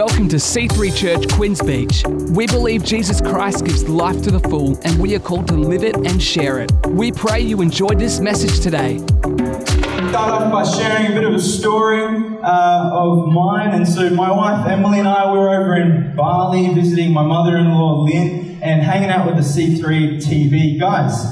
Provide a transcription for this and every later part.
Welcome to C3 Church Quinns Beach. We believe Jesus Christ gives life to the full, and we are called to live it and share it. We pray you enjoyed this message today. Start off by sharing a bit of a story uh, of mine. And so, my wife Emily and I we were over in Bali visiting my mother in law Lynn and hanging out with the C3 TV guys.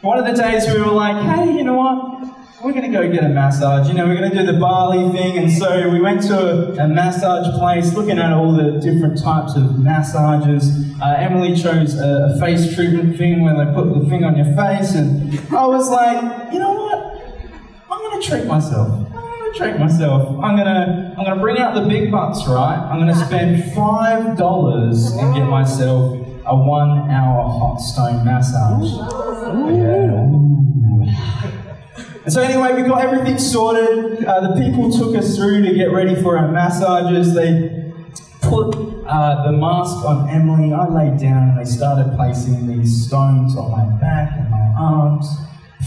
One of the days we were like, hey, you know what? We're going to go get a massage. You know, we're going to do the Bali thing. And so we went to a, a massage place looking at all the different types of massages. Uh, Emily chose a, a, face treatment thing where they put the thing on your face. And I was like, you know what? I'm going to treat myself. I'm going to treat myself. I'm going to, I'm going to bring out the big bucks, right? I'm going to spend $5 and get myself a one hour hot stone massage. Yeah. And so, anyway, we got everything sorted. Uh, the people took us through to get ready for our massages. They put uh, the mask on Emily. I laid down and they started placing these stones on my back and my arms.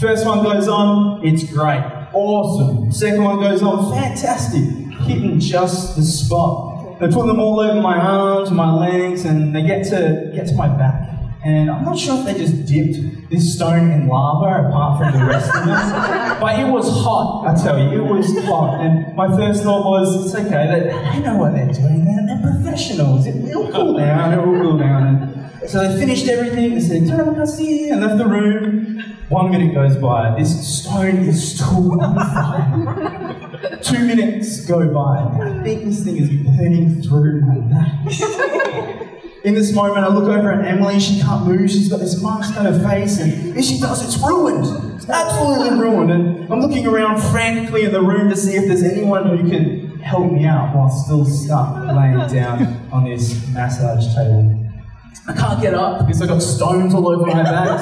First one goes on, it's great, awesome. Second one goes on, fantastic, hitting just the spot. They put them all over my arms, my legs, and they get to get to my back. And I'm not sure if they just dipped this stone in lava apart from the rest of them. But it was hot, I tell you, it was hot. And my first thought was, it's okay, they, know what they're doing, they're, they're professionals. It, will cool down, it will cool down. And so they finished everything, they said, see and left the room. One minute goes by, this stone is still on fire. Two minutes go by. I think this thing is burning through my back in this moment, I look over at Emily. She can't move. She's got this mask on her face, and if she does, it's ruined. It's absolutely ruined. And I'm looking around frantically in the room to see if there's anyone who can help me out while still stuck laying down on this massage table. I can't get up because I've got stones all over my back.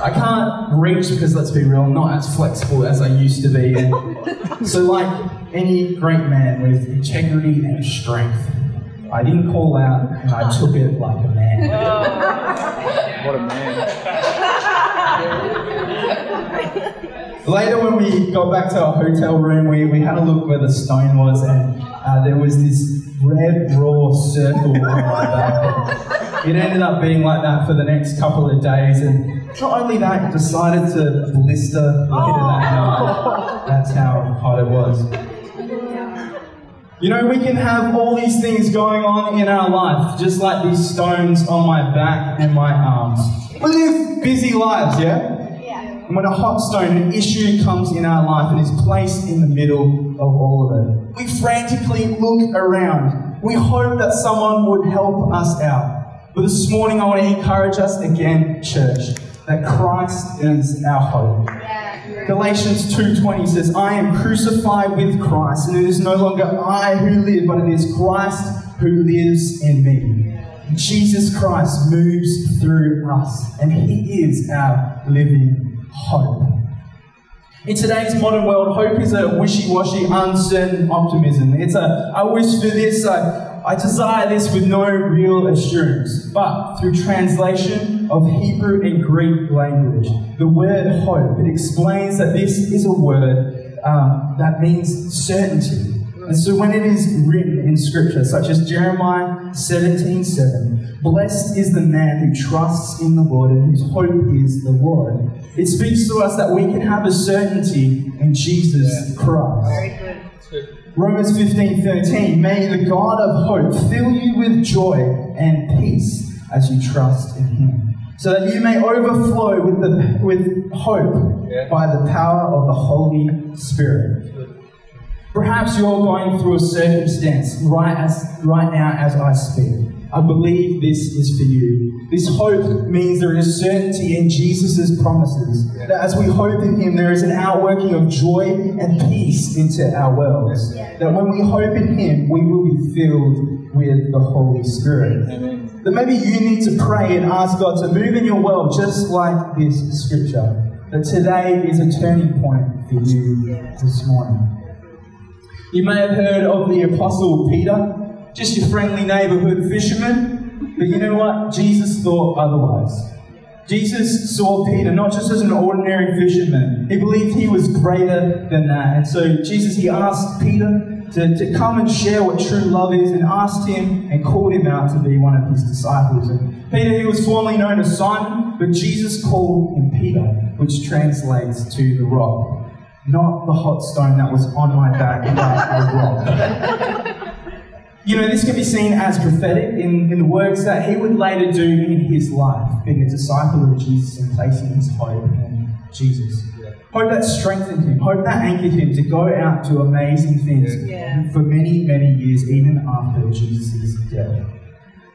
I can't reach because, let's be real, I'm not as flexible as I used to be. And so, like any great man with integrity and strength, I didn't call out, and I took it like a man. what a man. Later, when we got back to our hotel room, we, we had a look where the stone was, and uh, there was this red, raw circle on my back. It ended up being like that for the next couple of days, and not only that, decided to blister later that night. That's how hot it was. You know, we can have all these things going on in our life, just like these stones on my back and my arms. We live busy lives, yeah? Yeah. And when a hot stone, an issue comes in our life and is placed in the middle of all of it, we frantically look around. We hope that someone would help us out. But this morning, I want to encourage us again, church, that Christ is our hope. Galatians 2:20 says, "I am crucified with Christ, and it is no longer I who live, but it is Christ who lives in me." Jesus Christ moves through us, and He is our living hope. In today's modern world, hope is a wishy-washy, uncertain optimism. It's a, I wish for this, I, I desire this with no real assurance, but through translation of Hebrew and Greek language, the word hope, it explains that this is a word um, that means certainty. And so when it is written in scripture, such as Jeremiah 17 7, blessed is the man who trusts in the Lord and whose hope is the Lord. It speaks to us that we can have a certainty in Jesus Christ. Very good. Romans 15 13, may the God of hope fill you with joy and peace as you trust in him, so that you may overflow with, the, with hope yeah. by the power of the Holy Spirit. Perhaps you're going through a circumstance right, as, right now as I speak. I believe this is for you. This hope means there is certainty in Jesus' promises. That as we hope in Him, there is an outworking of joy and peace into our worlds. That when we hope in Him, we will be filled with the Holy Spirit. Amen. That maybe you need to pray and ask God to move in your world just like this scripture. That today is a turning point for you this morning. You may have heard of the Apostle Peter just your friendly neighborhood fisherman. But you know what? Jesus thought otherwise. Jesus saw Peter not just as an ordinary fisherman, he believed he was greater than that. And so Jesus, he asked Peter to, to come and share what true love is and asked him and called him out to be one of his disciples. And Peter, he was formerly known as Simon, but Jesus called him Peter, which translates to the rock, not the hot stone that was on my back, but a rock. You know, this can be seen as prophetic in, in the works that he would later do in his life, being a disciple of Jesus and placing his hope in Jesus. Hope that strengthened him, hope that anchored him to go out to amazing things Yeah. for many, many years, even after Jesus' death.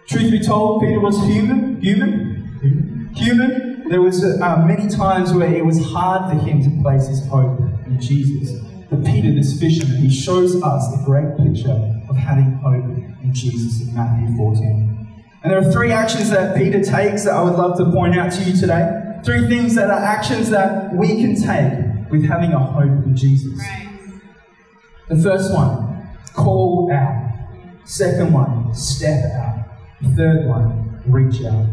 Truth be told, Peter was human, human, human. There was uh, many times where it was hard for him to place his hope in Jesus. But Peter, this fisherman, he shows us a great picture of having hope in Jesus in Matthew 14. And there are three actions that Peter takes that I would love to point out to you today. Three things that are actions that we can take with having a hope in Jesus. The first one, call out. Second one, step out. The third one, reach out.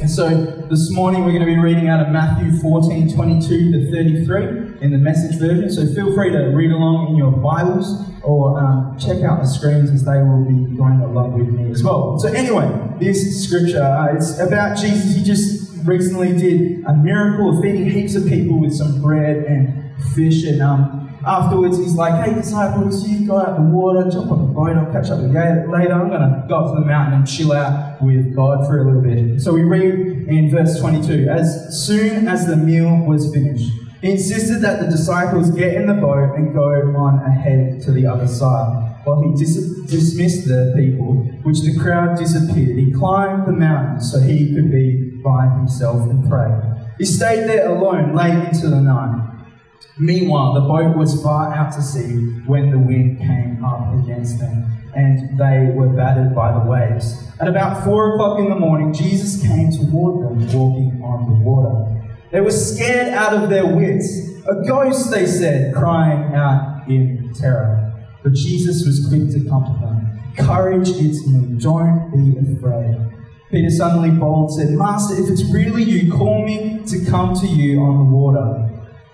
And so this morning we're going to be reading out of Matthew 14, 22 to 33 in the message version. So feel free to read along in your Bibles or um, check out the screens as they will be going along with me as well. So anyway, this scripture, uh, it's about Jesus. He just recently did a miracle of feeding heaps of people with some bread and fish. And um, afterwards he's like, hey disciples, you go out in the water, jump on the boat, I'll catch up with you later. I'm going to go up to the mountain and chill out with God for a little bit. So we read in verse 22, as soon as the meal was finished, he insisted that the disciples get in the boat and go on ahead to the other side. While he dis- dismissed the people, which the crowd disappeared, he climbed the mountain so he could be by himself and pray. He stayed there alone late into the night. Meanwhile, the boat was far out to sea when the wind came up against them, and they were battered by the waves. At about four o'clock in the morning, Jesus came toward them, walking on the water. They were scared out of their wits. A ghost, they said, crying out in terror. But Jesus was quick to comfort them. Courage, it's me. Don't be afraid. Peter suddenly bold said, Master, if it's really you, call me to come to you on the water.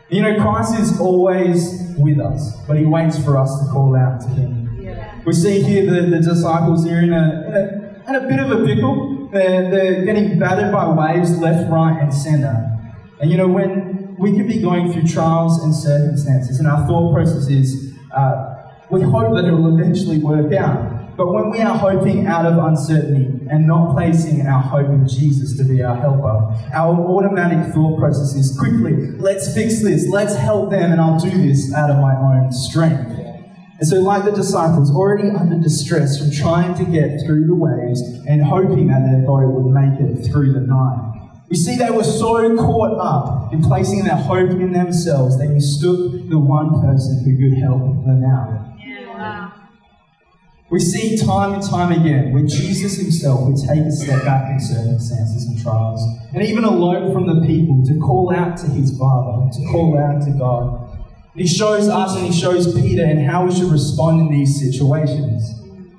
You know, Christ is always with us, but he waits for us to call out to him. We see here the, the disciples are in a, in a, in a bit of a pickle. They're, they're getting battered by waves left, right, and center. And you know, when we could be going through trials and circumstances, and our thought process is, uh, we hope that it will eventually work out. But when we are hoping out of uncertainty and not placing our hope in Jesus to be our helper, our automatic thought process is quickly, let's fix this, let's help them, and I'll do this out of my own strength. And so, like the disciples, already under distress from trying to get through the waves and hoping that their boat would make it through the night, we see they were so caught up in placing their hope in themselves, they mistook the one person who could help them out. We see time and time again where Jesus himself would take a step back in circumstances and trials, and even elope from the people to call out to his Father, to call out to God. He shows us and he shows Peter and how we should respond in these situations.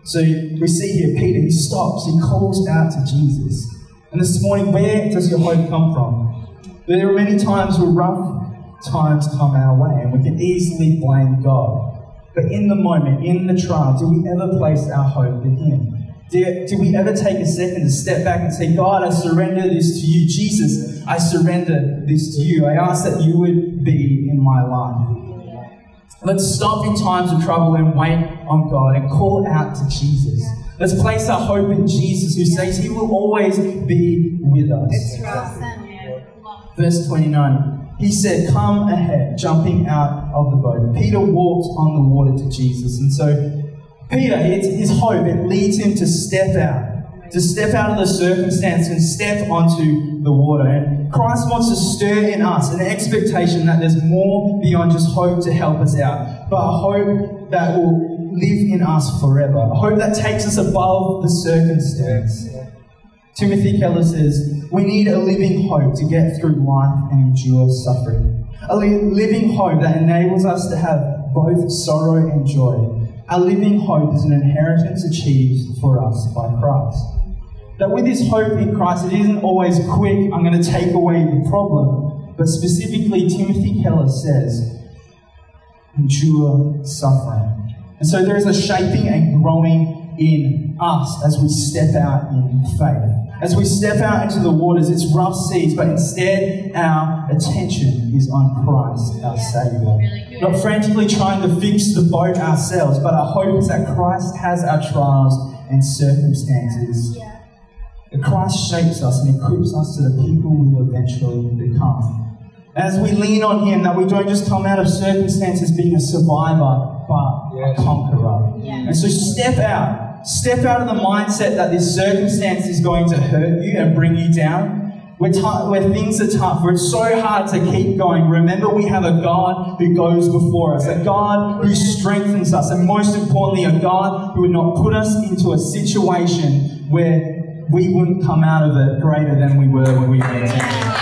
So we see here Peter, he stops, he calls out to Jesus. And this morning, where does your hope come from? There are many times where rough times come our way, and we can easily blame God. But in the moment, in the trial, do we ever place our hope in Him? Do, do we ever take a second to step back and say, God, I surrender this to you. Jesus, I surrender this to you. I ask that you would be in my life. Let's stop in times of trouble and wait on God and call out to Jesus. Let's place our hope in Jesus, who says He will always be with us. Verse 29. He said, Come ahead, jumping out of the boat. Peter walked on the water to Jesus. And so, Peter, it's his hope, it leads him to step out, to step out of the circumstance and step onto the water. And Christ wants to stir in us an expectation that there's more beyond just hope to help us out, but a hope that will live in us forever, a hope that takes us above the circumstance. Timothy Keller says, We need a living hope to get through life and endure suffering. A li- living hope that enables us to have both sorrow and joy. A living hope is an inheritance achieved for us by Christ. That with this hope in Christ, it isn't always quick, I'm going to take away the problem. But specifically, Timothy Keller says, endure suffering. And so there is a shaping and growing in us as we step out in faith. As we step out into the waters, it's rough seas, but instead our attention is on Christ, our Savior. Not frantically trying to fix the boat ourselves, but our hope is that Christ has our trials and circumstances. That Christ shapes us and equips us to the people we will eventually become. As we lean on Him, that we don't just come out of circumstances being a survivor, but a conqueror. And so step out. Step out of the mindset that this circumstance is going to hurt you and bring you down. Where, t- where things are tough, where it's so hard to keep going, remember we have a God who goes before us, a God who strengthens us, and most importantly, a God who would not put us into a situation where we wouldn't come out of it greater than we were when we went in.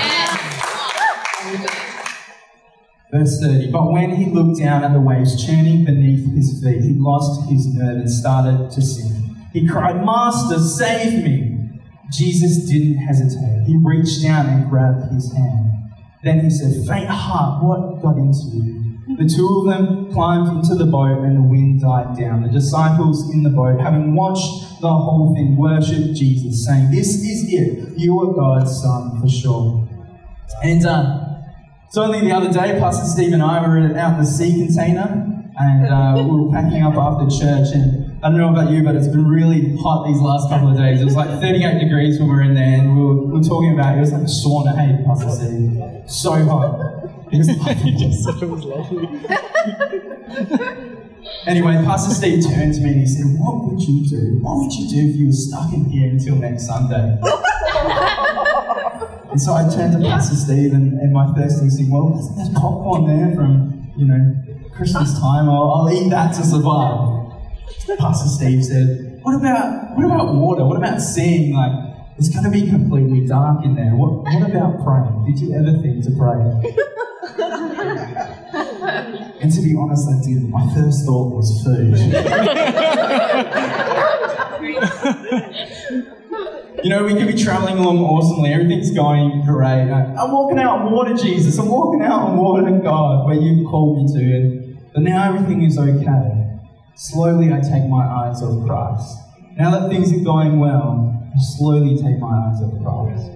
Verse 30. But when he looked down at the waves churning beneath his feet, he lost his nerve and started to sink. He cried, Master, save me! Jesus didn't hesitate. He reached down and grabbed his hand. Then he said, Faint heart, what got into you? The two of them climbed into the boat and the wind died down. The disciples in the boat, having watched the whole thing, Worship Jesus, saying, This is it. You are God's son for sure. And uh, so only the other day, Pastor Steve and I were out in the sea container, and uh, we were packing up after church. And I don't know about you, but it's been really hot these last couple of days. It was like 38 degrees when we were in there, and we were, we were talking about it was like a sauna. Hey, Pastor Steve, so hot. It was just so lovely. Anyway, Pastor Steve turned to me and he said, What would you do? What would you do if you were stuck in here until next Sunday? and so I turned to Pastor Steve and, and my first thing said, Well, there's, there's popcorn there from, you know, Christmas time. I'll, I'll eat that to survive. Pastor Steve said, What about what about water? What about seeing like it's going to be completely dark in there. What, what about praying? Did you ever think to pray? and to be honest, I didn't. My first thought was food. you know, we could be traveling along awesomely, everything's going great. I'm walking out on water, Jesus. I'm walking out on water, God, where you've called me to. But now everything is okay. Slowly, I take my eyes off Christ. Now that things are going well, I slowly take my eyes off Christ.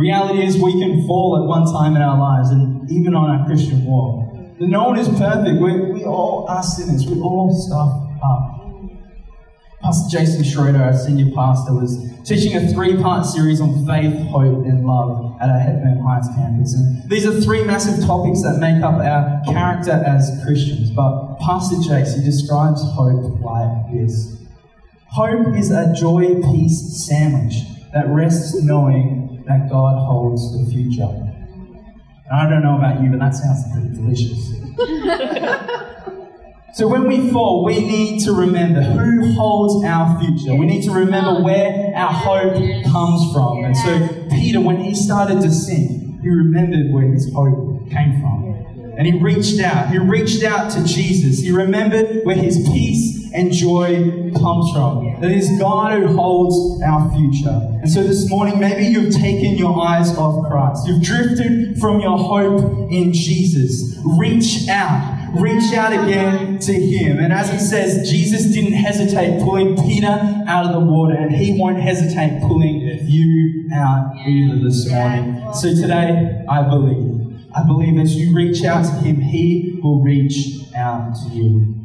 Reality is, we can fall at one time in our lives, and even on our Christian walk. No one is perfect. We, we all are sinners. We all stuff up. Pastor Jason Schroeder, our senior pastor, was teaching a three part series on faith, hope, and love at our Hepburn Heights campus. And these are three massive topics that make up our character as Christians. But Pastor Jason describes hope like this Hope is a joy peace sandwich that rests knowing that God holds the future. And I don't know about you, but that sounds pretty delicious. So when we fall, we need to remember who holds our future. We need to remember where our hope comes from. And so Peter, when he started to sink, he remembered where his hope came from. And he reached out. He reached out to Jesus. He remembered where his peace and joy comes from. That is God who holds our future. And so this morning, maybe you've taken your eyes off Christ. You've drifted from your hope in Jesus. Reach out reach out again to him. And as it says, Jesus didn't hesitate pulling Peter out of the water, and he won't hesitate pulling you out either this morning. So today, I believe. I believe as you reach out to him, he will reach out to you.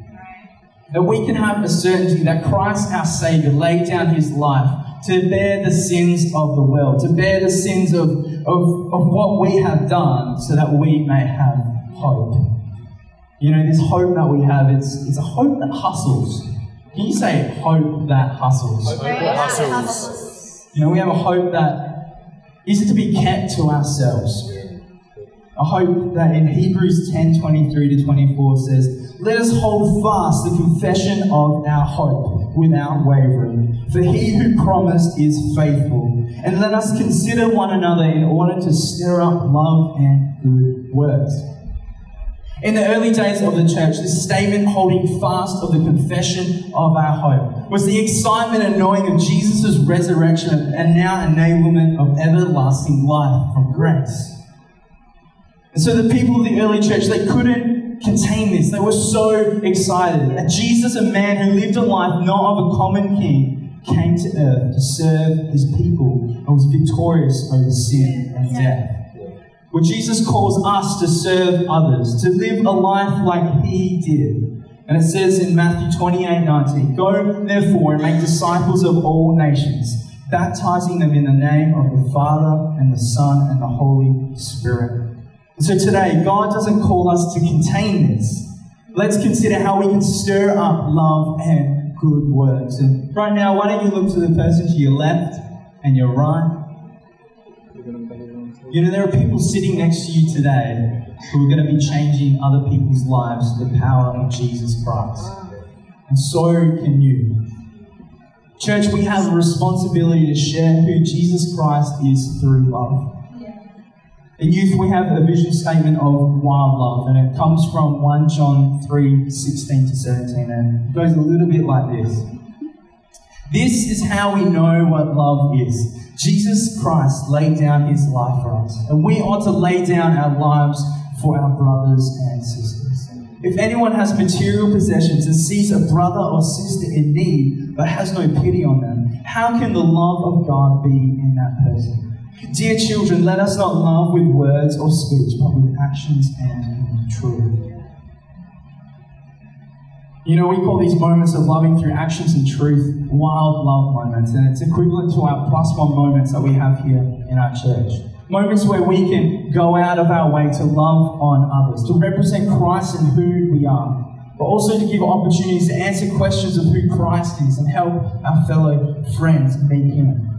That we can have a certainty that Christ, our Savior, laid down his life to bear the sins of the world, to bear the sins of, of, of what we have done, so that we may have hope. You know, this hope that we have, it's, it's a hope that hustles. Can you say hope that hustles? Hope that hustles. You know, we have a hope that isn't to be kept to ourselves. A hope that in Hebrews 10 23 to 24 says, Let us hold fast the confession of our hope without wavering. For he who promised is faithful. And let us consider one another in order to stir up love and good works. In the early days of the church, this statement holding fast of the confession of our hope was the excitement and knowing of Jesus' resurrection and now enablement of everlasting life from grace. And so the people of the early church, they couldn't couldn't contain this. They were so excited. And Jesus, a man who lived a life not of a common king, came to earth to serve his people and was victorious over sin and death. Well, Jesus calls us to serve others, to live a life like he did. And it says in Matthew 28 19, Go therefore and make disciples of all nations, baptizing them in the name of the Father and the Son and the Holy Spirit. So today, God doesn't call us to contain this. Let's consider how we can stir up love and good works. And right now, why don't you look to the person to your left and your right? You know, there are people sitting next to you today who are going to be changing other people's lives through the power of Jesus Christ. And so can you. Church, we have a responsibility to share who Jesus Christ is through love. In youth, we have a vision statement of wild love, and it comes from 1 John 3 16 to 17, and it goes a little bit like this. This is how we know what love is. Jesus Christ laid down his life for us, and we ought to lay down our lives for our brothers and sisters. If anyone has material possessions and sees a brother or sister in need but has no pity on them, how can the love of God be in that person? Dear children, let us not love with words or speech, but with actions and truth. You know, we call these moments of loving through actions and truth wild love moments, and it's equivalent to our plus one moments that we have here in our church. Moments where we can go out of our way to love on others, to represent Christ and who we are, but also to give opportunities to answer questions of who Christ is and help our fellow friends meet Him.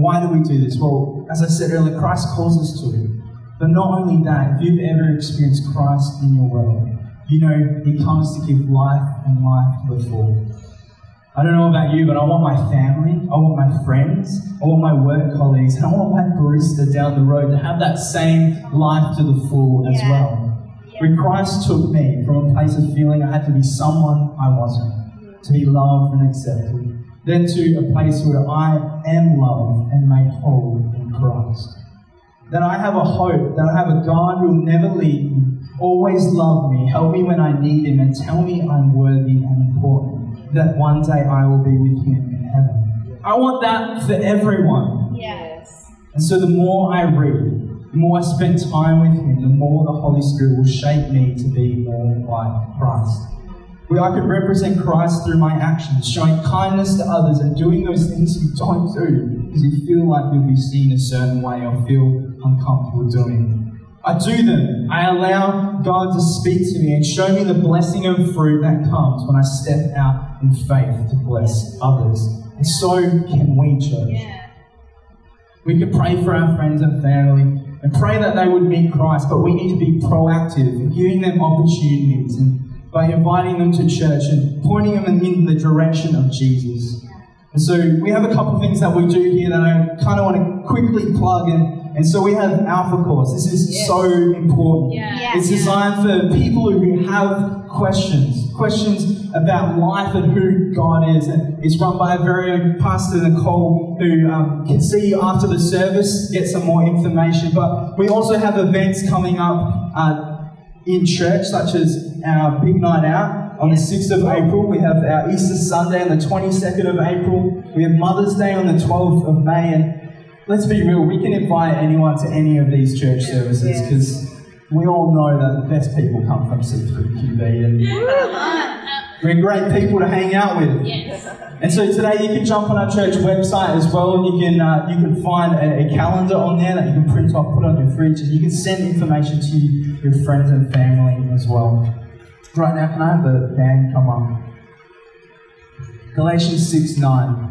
Why do we do this? Well, as I said earlier, Christ calls us to. it. But not only that, if you've ever experienced Christ in your world, you know He comes to give life and life to the full. I don't know about you, but I want my family, I want my friends, I want my work colleagues, and I want my barista down the road to have that same life to the full as Yeah. well. When Christ took me from a place of feeling I had to be someone I wasn't, to be loved and accepted, then to a place where I am loved and made whole in Christ. That I have a hope, that I have a God who will never leave me, always love me, help me when I need Him, and tell me I'm worthy and important. That one day I will be with Him in heaven. I want that for everyone. Yes. And so the more I read, the more I spend time with Him, the more the Holy Spirit will shape me to be more like Christ. Where I could represent Christ through my actions, showing kindness to others and doing those things you don't do because you feel like you'll be seen a certain way or feel uncomfortable doing. I do them. I allow God to speak to me and show me the blessing and fruit that comes when I step out in faith to bless others. And so can we, church. We can pray for our friends and family and pray that they would meet Christ, but we need to be proactive in giving them opportunities and by inviting them to church and pointing them in the direction of Jesus. And so we have a couple of things that we do here that I kind of want to quickly plug in. And so we have Alpha Course. This is so important. Yeah. It's designed for people who have questions, questions about life and who God is. And it's run by a very own Pastor Nicole, who um, can see you after the service, get some more information. But we also have events coming up uh, in church, such as our big night out on the 6th of April. We have our Easter Sunday on the 22nd of April. We have Mother's Day on the 12th of May. And let's be real, we can invite anyone to any of these church services because we all know that the best people come from C3QB and we're great people to hang out with. Yes. And so today you can jump on our church website as well, and you can uh, you can find a, a calendar on there that you can print off, put on your fridge, and you can send information to your friends and family as well. Right now, can I have the band come on? Galatians 6 9.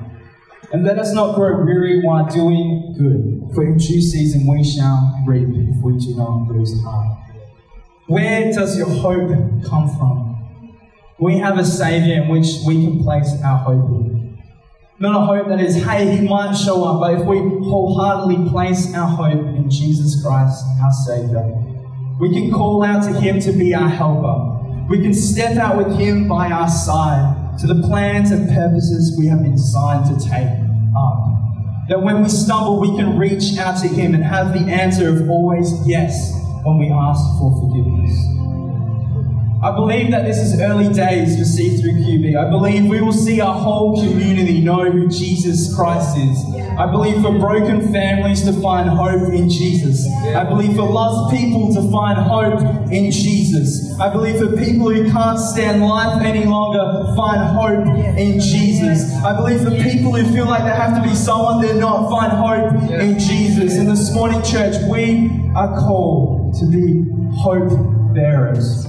And let us not grow weary while doing good, for in due season we shall reap if we do not lose heart. Where does your hope come from? We have a Saviour in which we can place our hope in. Not a hope that is, hey, He might show up, but if we wholeheartedly place our hope in Jesus Christ, our Saviour, we can call out to Him to be our helper. We can step out with Him by our side to the plans and purposes we have been designed to take up. That when we stumble, we can reach out to Him and have the answer of always yes when we ask for forgiveness. I believe that this is early days for C3QB. I believe we will see our whole community know who Jesus Christ is. I believe for broken families to find hope in Jesus. I believe for lost people to find hope in Jesus. I believe for people who can't stand life any longer find hope in Jesus. I believe for people who feel like they have to be someone they're not find hope in Jesus. In this morning, church, we are called to be hope bearers.